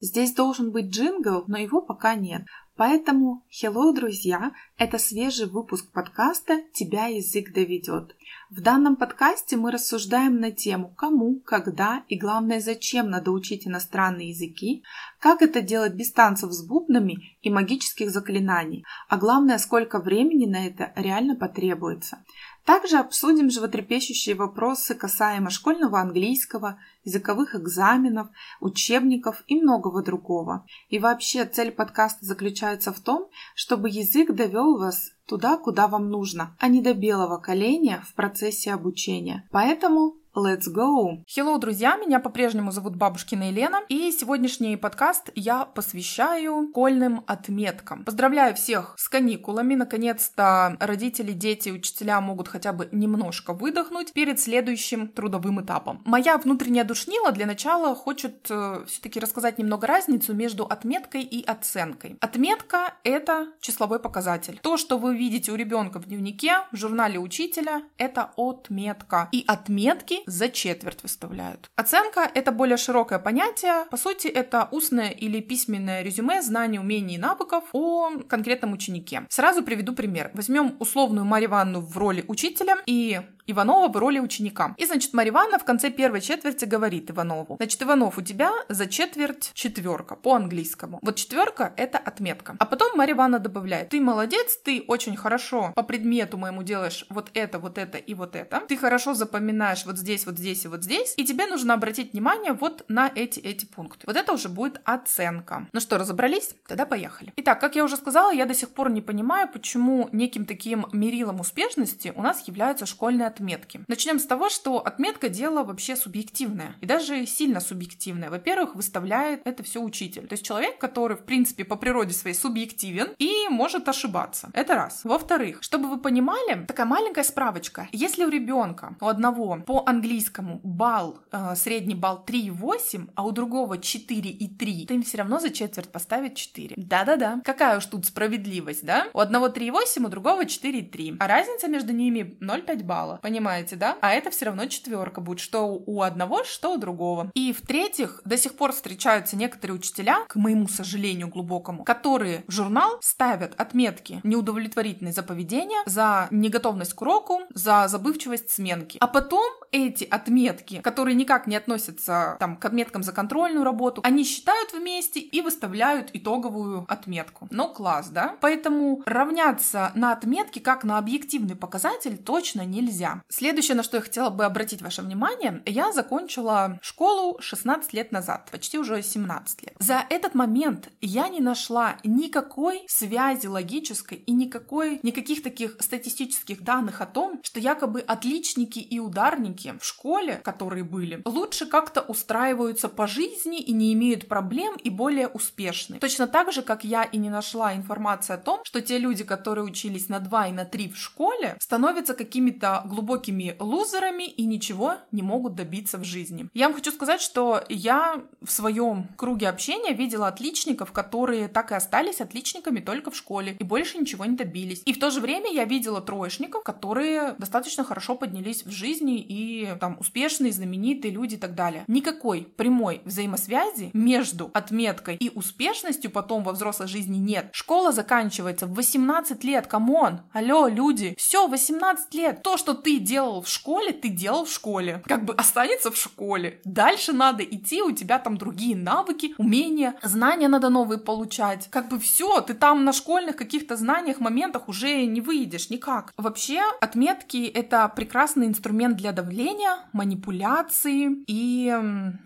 Здесь должен быть джингл, но его пока нет. Поэтому, hello, друзья, это свежий выпуск подкаста «Тебя язык доведет». В данном подкасте мы рассуждаем на тему, кому, когда и, главное, зачем надо учить иностранные языки, как это делать без танцев с бубнами и магических заклинаний, а главное, сколько времени на это реально потребуется. Также обсудим животрепещущие вопросы касаемо школьного английского, языковых экзаменов, учебников и многого другого. И вообще цель подкаста заключается в том, чтобы язык довел вас туда, куда вам нужно, а не до белого коленя в процессе обучения. Поэтому Let's go! Hello, друзья! Меня по-прежнему зовут Бабушкина Елена, и сегодняшний подкаст я посвящаю школьным отметкам. Поздравляю всех с каникулами! Наконец-то родители, дети, учителя могут хотя бы немножко выдохнуть перед следующим трудовым этапом. Моя внутренняя душнила для начала хочет э, все-таки рассказать немного разницу между отметкой и оценкой. Отметка — это числовой показатель. То, что вы видите у ребенка в дневнике, в журнале учителя, это отметка. И отметки за четверть выставляют. Оценка — это более широкое понятие. По сути, это устное или письменное резюме знаний, умений и навыков о конкретном ученике. Сразу приведу пример. Возьмем условную Марию Ивановну в роли учителя и Иванова в роли ученика. И, значит, Марья Ивановна в конце первой четверти говорит Иванову, значит, Иванов, у тебя за четверть четверка по английскому. Вот четверка — это отметка. А потом Марья Ивановна добавляет, ты молодец, ты очень хорошо по предмету моему делаешь вот это, вот это и вот это. Ты хорошо запоминаешь вот здесь, вот здесь и вот здесь. И тебе нужно обратить внимание вот на эти, эти пункты. Вот это уже будет оценка. Ну что, разобрались? Тогда поехали. Итак, как я уже сказала, я до сих пор не понимаю, почему неким таким мерилом успешности у нас являются школьные отметки отметки. Начнем с того, что отметка дело вообще субъективное и даже сильно субъективное. Во-первых, выставляет это все учитель. То есть человек, который, в принципе, по природе своей субъективен и может ошибаться. Это раз. Во-вторых, чтобы вы понимали, такая маленькая справочка. Если у ребенка, у одного по английскому балл, э, средний балл 3,8, а у другого 4,3, то им все равно за четверть поставить 4. Да-да-да. Какая уж тут справедливость, да? У одного 3,8, у другого 4,3. А разница между ними 0,5 балла понимаете, да? А это все равно четверка будет, что у одного, что у другого. И в-третьих, до сих пор встречаются некоторые учителя, к моему сожалению глубокому, которые в журнал ставят отметки неудовлетворительные за поведение, за неготовность к уроку, за забывчивость сменки. А потом эти отметки, которые никак не относятся там, к отметкам за контрольную работу, они считают вместе и выставляют итоговую отметку. Ну, класс, да? Поэтому равняться на отметки как на объективный показатель точно нельзя. Следующее, на что я хотела бы обратить ваше внимание, я закончила школу 16 лет назад, почти уже 17 лет. За этот момент я не нашла никакой связи логической и никакой, никаких таких статистических данных о том, что якобы отличники и ударники в школе, которые были, лучше как-то устраиваются по жизни и не имеют проблем и более успешны. Точно так же, как я и не нашла информации о том, что те люди, которые учились на 2 и на 3 в школе, становятся какими-то глубокими глубокими лузерами и ничего не могут добиться в жизни. Я вам хочу сказать, что я в своем круге общения видела отличников, которые так и остались отличниками только в школе и больше ничего не добились. И в то же время я видела троечников, которые достаточно хорошо поднялись в жизни и там успешные, знаменитые люди и так далее. Никакой прямой взаимосвязи между отметкой и успешностью потом во взрослой жизни нет. Школа заканчивается в 18 лет, come on, алло, люди, все, 18 лет. То, что ты делал в школе, ты делал в школе. Как бы останется в школе. Дальше надо идти, у тебя там другие навыки, умения, знания надо новые получать. Как бы все, ты там на школьных каких-то знаниях, моментах уже не выйдешь никак. Вообще, отметки — это прекрасный инструмент для давления, манипуляции и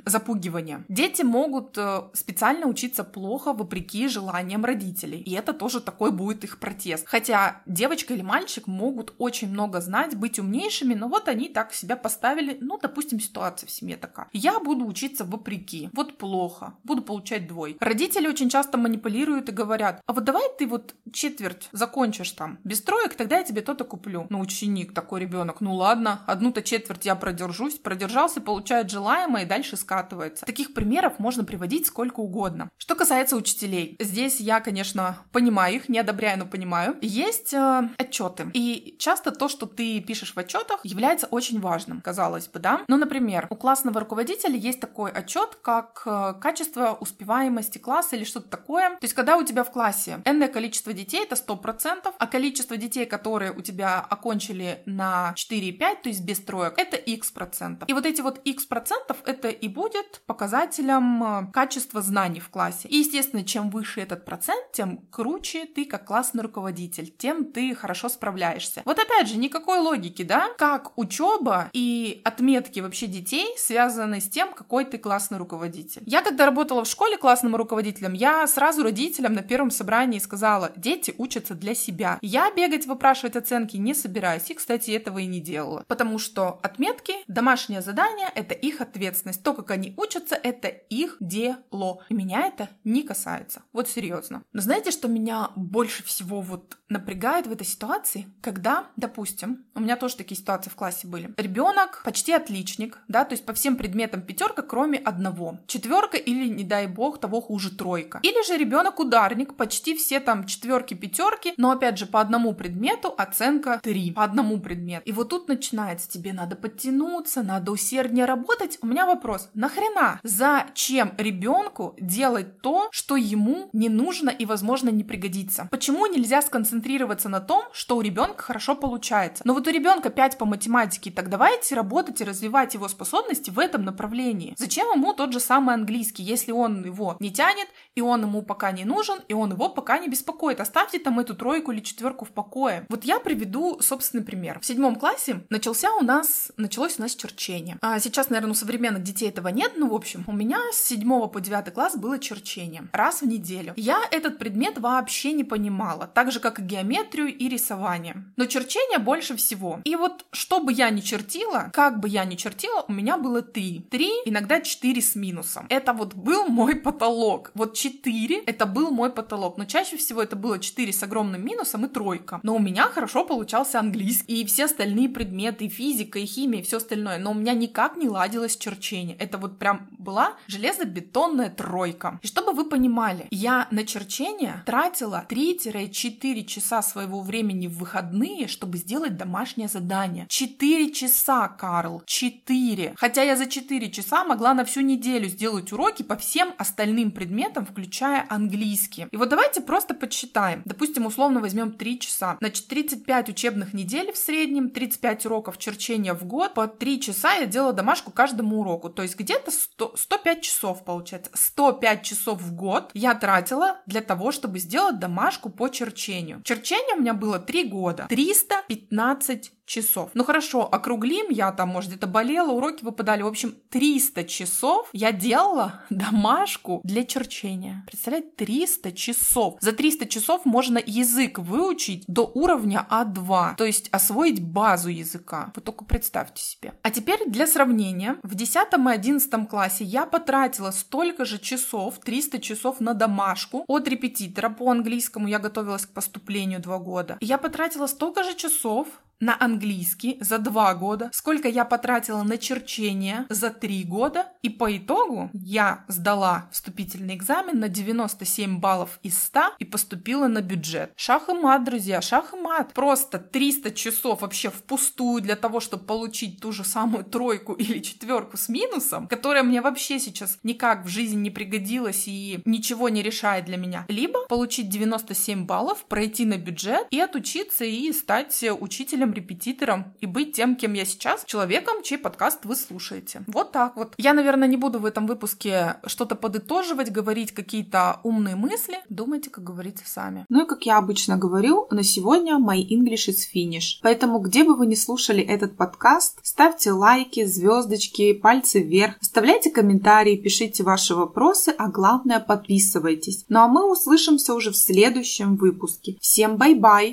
запугивания. Дети могут э, специально учиться плохо вопреки желаниям родителей. И это тоже такой будет их протест. Хотя девочка или мальчик могут очень много знать, быть умнее умнейшими, но вот они так себя поставили, ну, допустим, ситуация в семье такая. Я буду учиться вопреки, вот плохо, буду получать двой. Родители очень часто манипулируют и говорят, а вот давай ты вот четверть закончишь там без троек, тогда я тебе то-то куплю. Ну, ученик такой ребенок, ну ладно, одну-то четверть я продержусь, продержался, получает желаемое и дальше скатывается. Таких примеров можно приводить сколько угодно. Что касается учителей, здесь я, конечно, понимаю их, не одобряю, но понимаю. Есть э, отчеты. И часто то, что ты пишешь в отчетах является очень важным, казалось бы, да? Ну, например, у классного руководителя есть такой отчет, как э, качество успеваемости класса или что-то такое. То есть, когда у тебя в классе энное количество детей, это 100%, а количество детей, которые у тебя окончили на 4,5, то есть без троек, это x процентов. И вот эти вот x процентов, это и будет показателем э, качества знаний в классе. И, естественно, чем выше этот процент, тем круче ты как классный руководитель, тем ты хорошо справляешься. Вот опять же, никакой логики, да? Как учеба и отметки вообще детей связаны с тем, какой ты классный руководитель. Я когда работала в школе классным руководителем, я сразу родителям на первом собрании сказала, дети учатся для себя. Я бегать, выпрашивать оценки не собираюсь, и, кстати, этого и не делала. Потому что отметки, домашнее задание — это их ответственность. То, как они учатся, это их дело. И меня это не касается. Вот серьезно. Но знаете, что меня больше всего вот напрягает в этой ситуации? Когда, допустим, у меня тоже такие ситуации в классе были. Ребенок почти отличник, да, то есть по всем предметам пятерка, кроме одного. Четверка или, не дай бог, того хуже тройка. Или же ребенок ударник, почти все там четверки, пятерки, но опять же по одному предмету оценка 3. По одному предмету. И вот тут начинается, тебе надо подтянуться, надо усерднее работать. У меня вопрос, нахрена? Зачем ребенку делать то, что ему не нужно и, возможно, не пригодится? Почему нельзя сконцентрироваться на том, что у ребенка хорошо получается? Но вот у ребенка 5 по математике, так давайте работать и развивать его способности в этом направлении. Зачем ему тот же самый английский, если он его не тянет, и он ему пока не нужен, и он его пока не беспокоит? Оставьте там эту тройку или четверку в покое. Вот я приведу собственный пример. В седьмом классе начался у нас, началось у нас черчение. А сейчас, наверное, у современных детей этого нет, но, в общем, у меня с седьмого по девятый класс было черчение. Раз в неделю. Я этот предмет вообще не понимала, так же, как и геометрию и рисование. Но черчение больше всего. И вот, что бы я ни чертила, как бы я ни чертила, у меня было три. Три, иногда четыре с минусом. Это вот был мой потолок. Вот четыре, это был мой потолок. Но чаще всего это было четыре с огромным минусом и тройка. Но у меня хорошо получался английский и все остальные предметы, и физика, и химия, и все остальное. Но у меня никак не ладилось черчение. Это вот прям была железобетонная тройка. И чтобы вы понимали, я на черчение тратила 3-4 часа своего времени в выходные, чтобы сделать домашнее задание. 4 часа, Карл, 4. Хотя я за 4 часа могла на всю неделю сделать уроки по всем остальным предметам, включая английский. И вот давайте просто подсчитаем. Допустим, условно возьмем 3 часа. Значит, 35 учебных недель в среднем, 35 уроков черчения в год. По 3 часа я делала домашку каждому уроку. То есть где-то 100, 105 часов получается. 105 часов в год я тратила для того, чтобы сделать домашку по черчению. Черчение у меня было 3 года. 315 часов. Ну хорошо, округлим, я там, может, где-то болела, уроки выпадали. В общем, 300 часов я делала домашку для черчения. Представляете, 300 часов. За 300 часов можно язык выучить до уровня А2, то есть освоить базу языка. Вы только представьте себе. А теперь для сравнения, в 10 и 11 классе я потратила столько же часов, 300 часов на домашку от репетитора по английскому. Я готовилась к поступлению два года. И я потратила столько же часов на английский за два года, сколько я потратила на черчение за три года, и по итогу я сдала вступительный экзамен на 97 баллов из 100 и поступила на бюджет. Шах и мат, друзья, шах и мат. Просто 300 часов вообще впустую для того, чтобы получить ту же самую тройку или четверку с минусом, которая мне вообще сейчас никак в жизни не пригодилась и ничего не решает для меня. Либо получить 97 баллов, пройти на бюджет и отучиться и стать учителем учителем, репетитором и быть тем, кем я сейчас, человеком, чей подкаст вы слушаете. Вот так вот. Я, наверное, не буду в этом выпуске что-то подытоживать, говорить какие-то умные мысли. Думайте, как говорится, сами. Ну и как я обычно говорю, на сегодня my English is finish. Поэтому, где бы вы ни слушали этот подкаст, ставьте лайки, звездочки, пальцы вверх, оставляйте комментарии, пишите ваши вопросы, а главное подписывайтесь. Ну а мы услышимся уже в следующем выпуске. Всем bye-bye!